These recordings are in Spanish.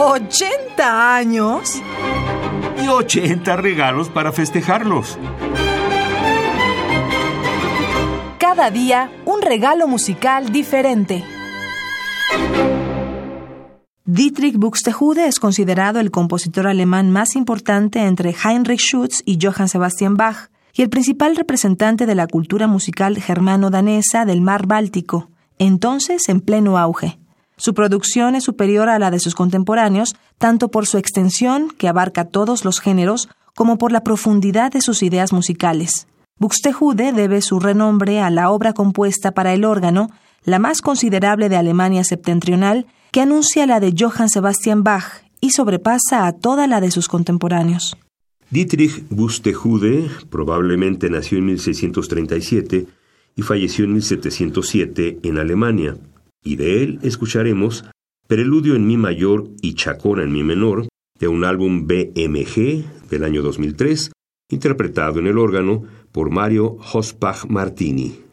¿80 años? Y 80 regalos para festejarlos. Cada día un regalo musical diferente. Dietrich Buxtehude es considerado el compositor alemán más importante entre Heinrich Schütz y Johann Sebastian Bach y el principal representante de la cultura musical germano-danesa del mar Báltico, entonces en pleno auge. Su producción es superior a la de sus contemporáneos, tanto por su extensión, que abarca todos los géneros, como por la profundidad de sus ideas musicales. Buxtehude debe su renombre a la obra compuesta para el órgano, la más considerable de Alemania septentrional, que anuncia la de Johann Sebastian Bach y sobrepasa a toda la de sus contemporáneos. Dietrich Buxtehude probablemente nació en 1637 y falleció en 1707 en Alemania y de él escucharemos Preludio en Mi mayor y Chacona en Mi menor, de un álbum BMG del año 2003, interpretado en el órgano por Mario Hospach Martini.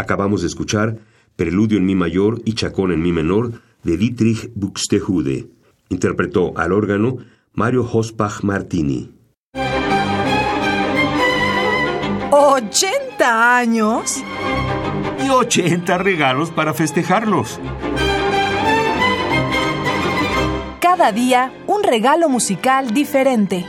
Acabamos de escuchar Preludio en Mi mayor y Chacón en Mi menor de Dietrich Buxtehude. Interpretó al órgano Mario Hospach Martini. ¿80 años? Y 80 regalos para festejarlos. Cada día un regalo musical diferente.